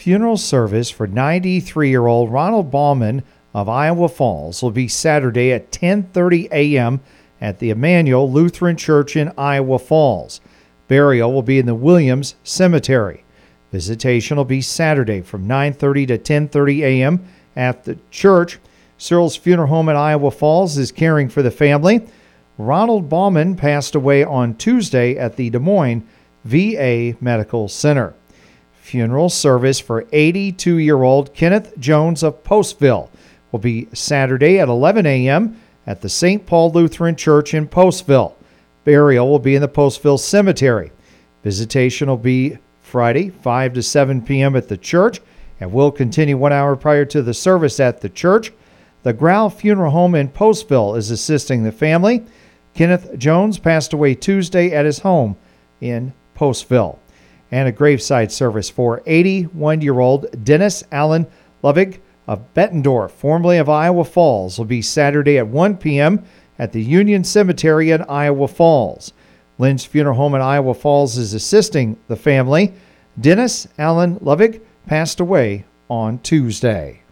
Funeral service for 93 year old Ronald Ballman of Iowa Falls will be Saturday at 10:30 a.m. at the Emmanuel Lutheran Church in Iowa Falls. Burial will be in the Williams Cemetery. Visitation will be Saturday from 9:30 to 10:30 a.m. at the church. Cyril's Funeral Home in Iowa Falls is caring for the family. Ronald Ballman passed away on Tuesday at the Des Moines VA Medical Center. Funeral service for 82 year old Kenneth Jones of Postville will be Saturday at 11 a.m. at the St. Paul Lutheran Church in Postville. Burial will be in the Postville Cemetery. Visitation will be Friday, 5 to 7 p.m. at the church and will continue one hour prior to the service at the church. The Grau Funeral Home in Postville is assisting the family. Kenneth Jones passed away Tuesday at his home in Postville and a graveside service for 81 year old Dennis Allen Lovig of Bettendorf, formerly of Iowa Falls, will be Saturday at 1 p.m. at the Union Cemetery in Iowa Falls. Lynn's Funeral Home in Iowa Falls is assisting the family. Dennis Allen Lovig passed away on Tuesday.